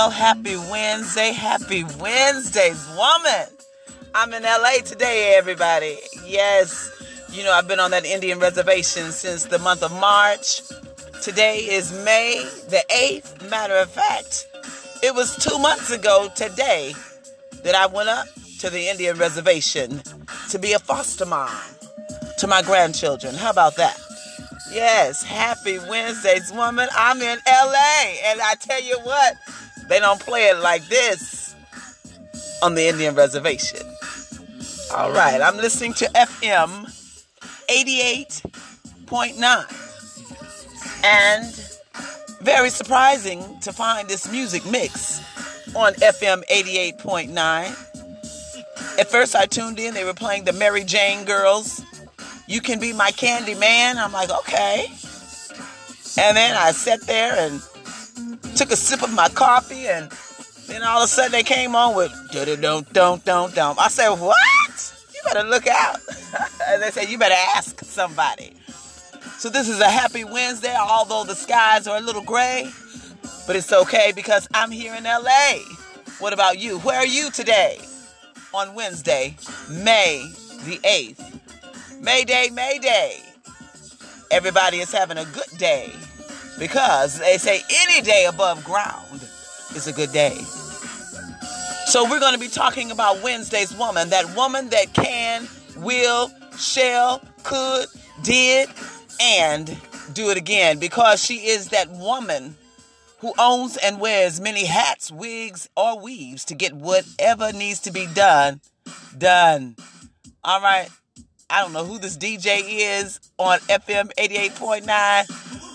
Well, happy Wednesday, happy Wednesdays, woman. I'm in LA today, everybody. Yes, you know, I've been on that Indian reservation since the month of March. Today is May the 8th. Matter of fact, it was two months ago today that I went up to the Indian reservation to be a foster mom to my grandchildren. How about that? Yes, happy Wednesdays, woman. I'm in LA, and I tell you what, they don't play it like this on the Indian reservation. All right, I'm listening to FM 88.9. And very surprising to find this music mix on FM 88.9. At first, I tuned in, they were playing the Mary Jane Girls you can be my candy man. I'm like, okay. And then I sat there and took a sip of my coffee, and then all of a sudden they came on with don't don't don't don't. I said, what? You better look out. and they said, you better ask somebody. So this is a happy Wednesday, although the skies are a little gray, but it's okay because I'm here in LA. What about you? Where are you today? On Wednesday, May the 8th. Mayday, Mayday. Everybody is having a good day because they say any day above ground is a good day. So we're going to be talking about Wednesday's woman, that woman that can, will, shall, could, did, and do it again because she is that woman who owns and wears many hats, wigs, or weaves to get whatever needs to be done done. All right. I don't know who this DJ is on FM 88.9,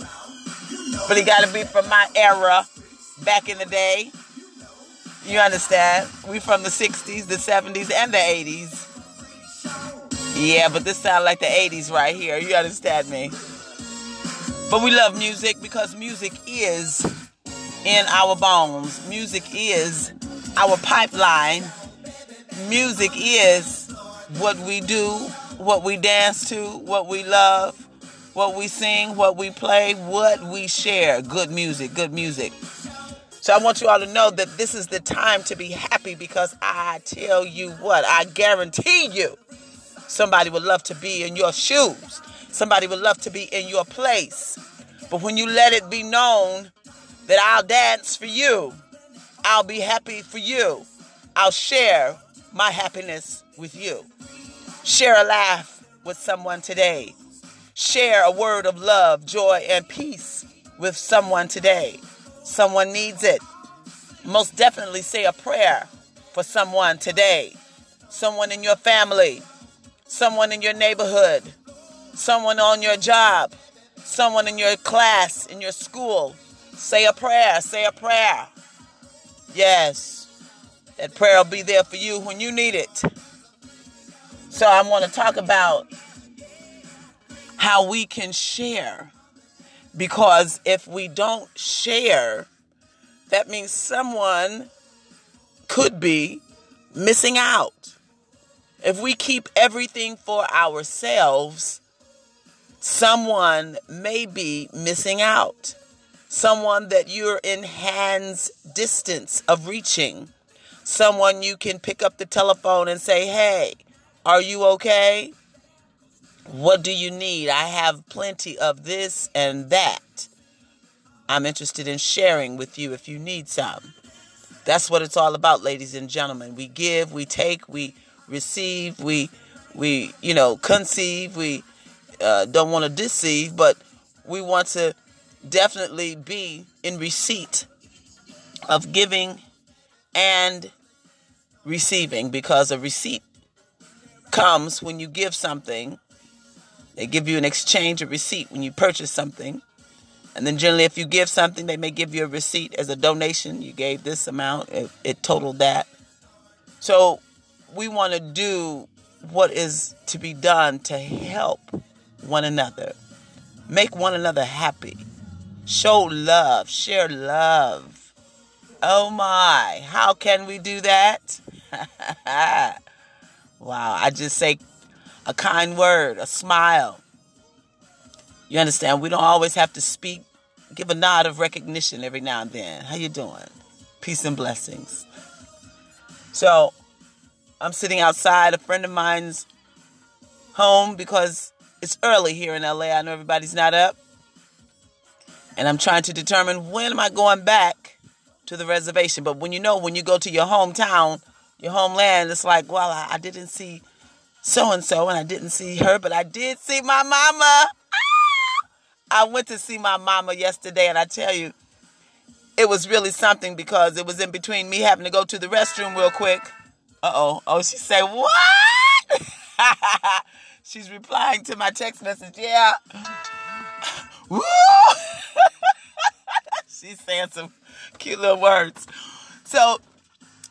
but he got to be from my era back in the day. You understand? We from the 60s, the 70s, and the 80s. Yeah, but this sounds like the 80s right here. You understand me? But we love music because music is in our bones. Music is our pipeline. Music is what we do what we dance to, what we love, what we sing, what we play, what we share. Good music, good music. So I want you all to know that this is the time to be happy because I tell you what, I guarantee you somebody would love to be in your shoes. Somebody would love to be in your place. But when you let it be known that I'll dance for you, I'll be happy for you, I'll share my happiness with you. Share a laugh with someone today. Share a word of love, joy, and peace with someone today. Someone needs it. Most definitely say a prayer for someone today. Someone in your family, someone in your neighborhood, someone on your job, someone in your class, in your school. Say a prayer, say a prayer. Yes, that prayer will be there for you when you need it. So I want to talk about how we can share. Because if we don't share, that means someone could be missing out. If we keep everything for ourselves, someone may be missing out. Someone that you're in hands distance of reaching. Someone you can pick up the telephone and say, hey, are you okay? What do you need? I have plenty of this and that. I'm interested in sharing with you if you need some. That's what it's all about, ladies and gentlemen. We give, we take, we receive, we we you know conceive. We uh, don't want to deceive, but we want to definitely be in receipt of giving and receiving because a receipt comes when you give something. They give you an exchange, a receipt when you purchase something. And then generally, if you give something, they may give you a receipt as a donation. You gave this amount, it, it totaled that. So we want to do what is to be done to help one another, make one another happy, show love, share love. Oh my, how can we do that? Wow, I just say a kind word, a smile. You understand? We don't always have to speak. Give a nod of recognition every now and then. How you doing? Peace and blessings. So I'm sitting outside a friend of mine's home because it's early here in LA. I know everybody's not up. And I'm trying to determine when am I going back to the reservation. But when you know, when you go to your hometown, your homeland, it's like, well, I, I didn't see so and so and I didn't see her, but I did see my mama. Ah! I went to see my mama yesterday, and I tell you, it was really something because it was in between me having to go to the restroom real quick. Uh oh. Oh, she said, What? She's replying to my text message. Yeah. Woo! She's saying some cute little words. So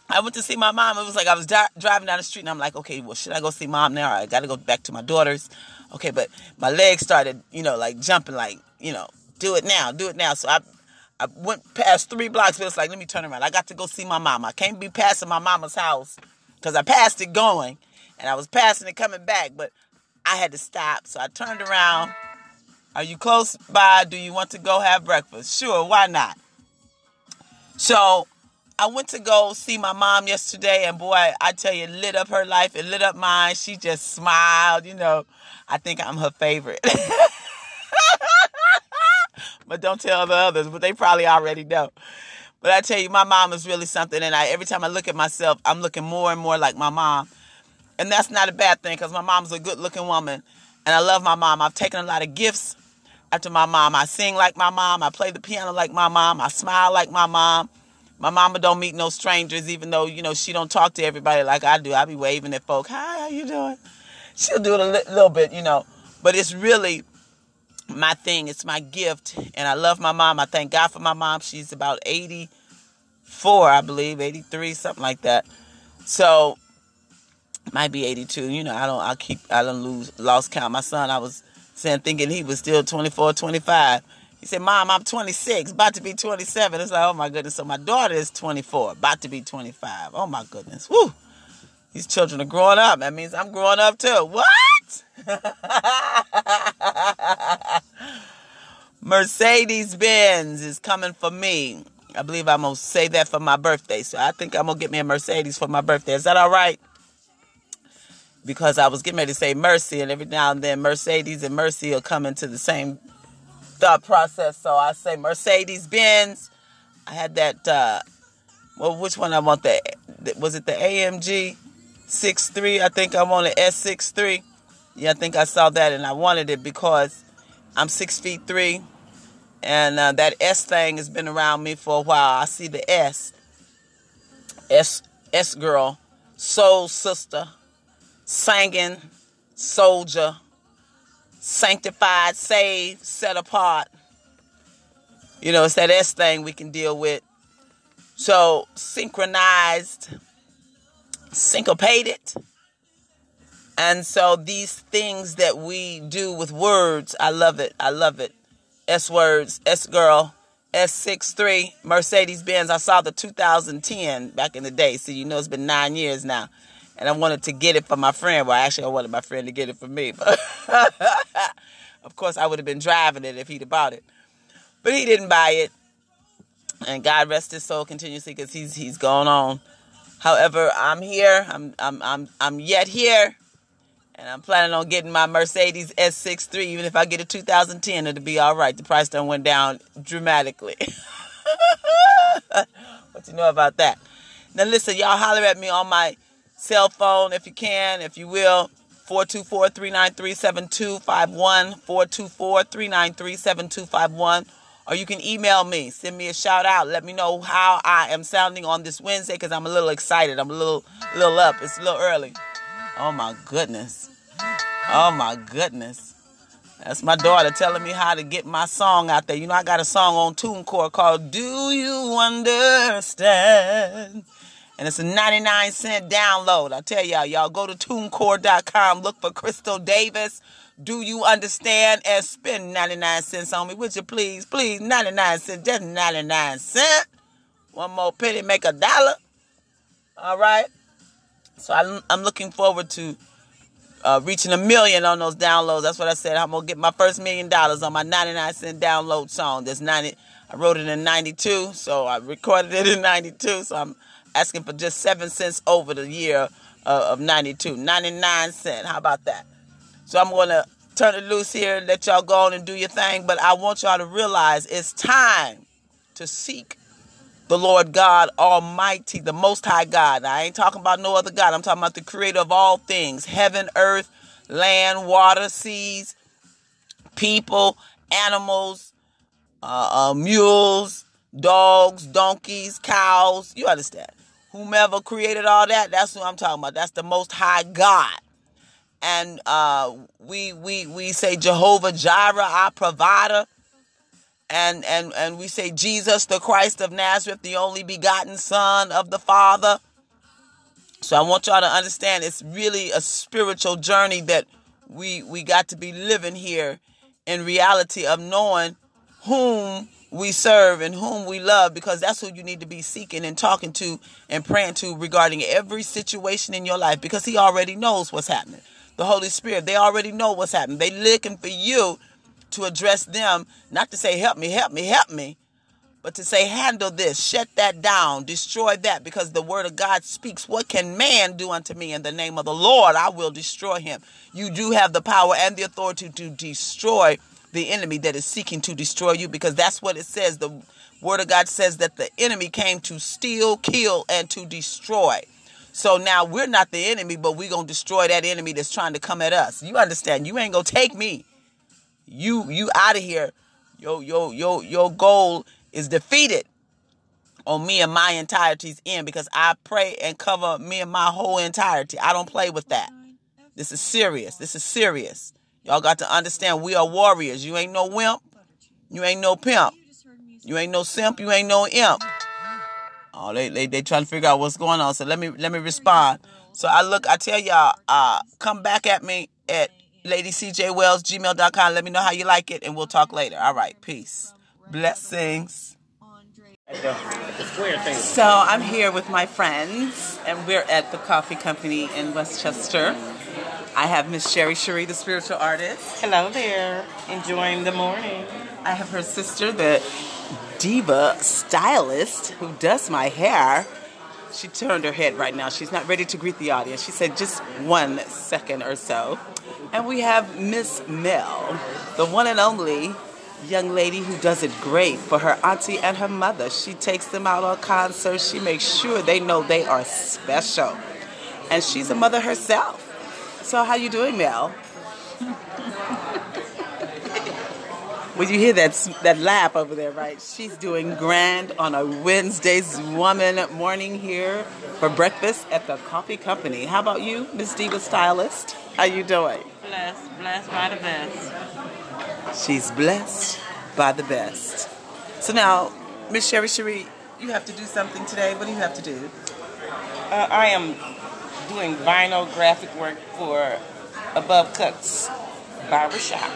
I went to see my mom. It was like I was di- driving down the street and I'm like, okay, well, should I go see mom now? I got to go back to my daughter's. Okay, but my legs started, you know, like jumping, like, you know, do it now, do it now. So I, I went past three blocks, but it's like, let me turn around. I got to go see my mom. I can't be passing my mama's house because I passed it going and I was passing it coming back, but I had to stop. So I turned around. Are you close by? Do you want to go have breakfast? Sure, why not? So I went to go see my mom yesterday, and boy, I tell you, it lit up her life. It lit up mine. She just smiled. You know, I think I'm her favorite. but don't tell the others, but they probably already know. But I tell you, my mom is really something, and I every time I look at myself, I'm looking more and more like my mom, and that's not a bad thing because my mom's a good-looking woman, and I love my mom. I've taken a lot of gifts after my mom. I sing like my mom. I play the piano like my mom. I smile like my mom. My mama don't meet no strangers, even though you know she don't talk to everybody like I do. I be waving at folk. Hi, how you doing? She'll do it a li- little bit, you know, but it's really my thing. It's my gift, and I love my mom. I thank God for my mom. She's about eighty four, I believe, eighty three, something like that. So might be eighty two. You know, I don't. I keep. I don't lose lost count. My son, I was saying, thinking he was still 24, 25 he said, Mom, I'm 26, about to be 27. It's like, oh my goodness. So my daughter is 24, about to be 25. Oh my goodness. Woo. These children are growing up. That means I'm growing up too. What? Mercedes Benz is coming for me. I believe I'm going to say that for my birthday. So I think I'm going to get me a Mercedes for my birthday. Is that all right? Because I was getting ready to say Mercy, and every now and then Mercedes and Mercy will come into the same thought process. So I say Mercedes Benz. I had that. Uh, well, which one I want? The was it the AMG 63? I think I want an S63. Yeah, I think I saw that, and I wanted it because I'm six feet three, and uh, that S thing has been around me for a while. I see the S, S S girl, soul sister, singing soldier sanctified, saved, set apart. You know, it's that S thing we can deal with. So, synchronized, syncopated. And so, these things that we do with words, I love it. I love it. S words, S girl, S63, Mercedes Benz. I saw the 2010 back in the day. So, you know, it's been nine years now and I wanted to get it for my friend. Well, actually, I wanted my friend to get it for me. But of course, I would have been driving it if he'd have bought it. But he didn't buy it, and God rest his soul continuously because he's he's gone on. However, I'm here. I'm I'm I'm I'm yet here, and I'm planning on getting my Mercedes S63. Even if I get a 2010, it'll be all right. The price done went down dramatically. what do you know about that? Now listen, y'all holler at me on my cell phone if you can, if you will. 424-393-7251, 424-393-7251. Or you can email me, send me a shout out, let me know how I am sounding on this Wednesday because I'm a little excited. I'm a little little up. It's a little early. Oh my goodness. Oh my goodness. That's my daughter telling me how to get my song out there. You know, I got a song on TuneCore called Do You Understand? And it's a 99 cent download. I tell y'all, y'all go to tunecore.com, look for Crystal Davis. Do you understand? And spend 99 cents on me, would you please? Please, 99 cents, just 99 cents. One more penny, make a dollar. All right. So I'm, I'm looking forward to uh, reaching a million on those downloads. That's what I said. I'm gonna get my first million dollars on my 99 cent download song. That's 90. I wrote it in 92, so I recorded it in 92. So I'm asking for just seven cents over the year uh, of 92. 99 cents. How about that? So I'm going to turn it loose here, let y'all go on and do your thing. But I want y'all to realize it's time to seek the Lord God Almighty, the Most High God. Now, I ain't talking about no other God. I'm talking about the creator of all things heaven, earth, land, water, seas, people, animals, uh, uh, mules, dogs, donkeys, cows. You understand? Whomever created all that, that's who I'm talking about. That's the Most High God. And uh, we we we say Jehovah Jireh, our provider, and and and we say Jesus, the Christ of Nazareth, the only begotten Son of the Father. So I want y'all to understand it's really a spiritual journey that we we got to be living here in reality of knowing whom we serve and whom we love because that's who you need to be seeking and talking to and praying to regarding every situation in your life because he already knows what's happening. The Holy Spirit, they already know what's happening. They looking for you to address them, not to say help me, help me, help me, but to say handle this, shut that down, destroy that because the word of God speaks, what can man do unto me in the name of the Lord? I will destroy him. You do have the power and the authority to destroy the enemy that is seeking to destroy you because that's what it says. The word of God says that the enemy came to steal, kill, and to destroy. So now we're not the enemy, but we're to destroy that enemy that's trying to come at us. You understand? You ain't to take me. You you out of here. Your your your your goal is defeated on me and my entirety's end because I pray and cover me and my whole entirety. I don't play with that. This is serious. This is serious. Y'all got to understand we are warriors. You ain't no wimp. You ain't no pimp. You ain't no simp. You ain't no imp. Oh, they they they trying to figure out what's going on. So let me let me respond. So I look, I tell y'all, uh, come back at me at ladycjwellsgmail.com. Let me know how you like it, and we'll talk later. All right, peace. Blessings. So I'm here with my friends, and we're at the coffee company in Westchester. I have Miss Sherry Cherie, the spiritual artist. Hello there. Enjoying the morning. I have her sister, the diva stylist, who does my hair. She turned her head right now. She's not ready to greet the audience. She said just one second or so. And we have Miss Mel, the one and only young lady who does it great for her auntie and her mother. She takes them out on concerts. She makes sure they know they are special. And she's a mother herself. So how you doing, Mel? Well, you hear that that laugh over there, right? She's doing grand on a Wednesday's woman morning here for breakfast at the coffee company. How about you, Miss Diva Stylist? How you doing? Blessed, blessed by the best. She's blessed by the best. So now, Miss Sherry Cherie, you have to do something today. What do you have to do? Uh, I am doing vinyl graphic work for Above Cuts Barbershop.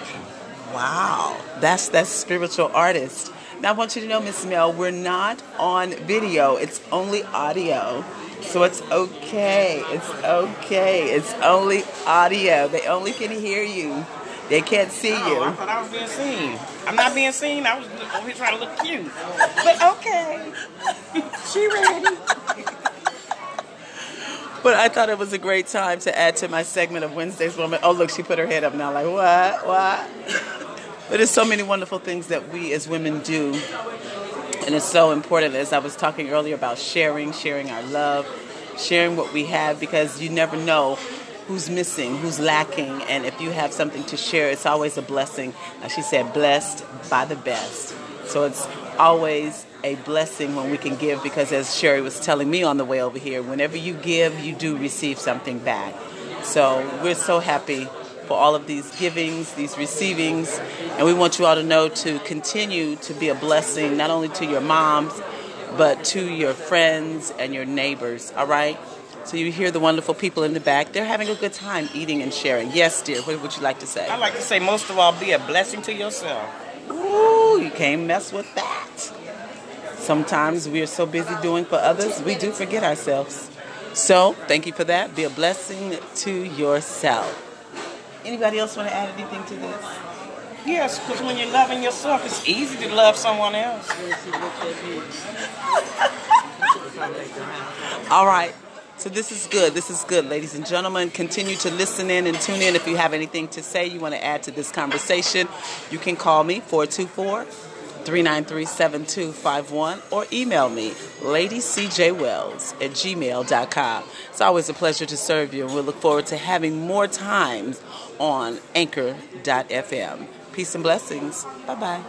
Wow, that's that spiritual artist. Now I want you to know, Miss Mel, we're not on video. It's only audio. So it's okay. It's okay. It's only audio. They only can hear you. They can't see oh, you. I thought I was being seen. I'm not being seen. I was over here trying to look cute. But okay. she ready. But I thought it was a great time to add to my segment of Wednesday's Woman. Oh, look, she put her head up now, like, what? What? but there's so many wonderful things that we as women do. And it's so important, as I was talking earlier about sharing, sharing our love, sharing what we have, because you never know who's missing, who's lacking. And if you have something to share, it's always a blessing. As she said, blessed by the best. So it's always a blessing when we can give because, as Sherry was telling me on the way over here, whenever you give, you do receive something back. So we're so happy for all of these givings, these receivings, and we want you all to know to continue to be a blessing not only to your moms, but to your friends and your neighbors, all right? So you hear the wonderful people in the back. They're having a good time eating and sharing. Yes, dear. What would you like to say? I like to say, most of all, be a blessing to yourself. Ooh, you can't mess with that. Sometimes we are so busy doing for others, we do forget ourselves. So, thank you for that. Be a blessing to yourself. Anybody else want to add anything to this? Yes, because when you're loving yourself, it's easy to love someone else. All right. So this is good. This is good, ladies and gentlemen. Continue to listen in and tune in. If you have anything to say, you want to add to this conversation, you can call me 424 393 7251 or email me ladycjwells at gmail.com. It's always a pleasure to serve you, and we look forward to having more times on anchor.fm. Peace and blessings. Bye bye.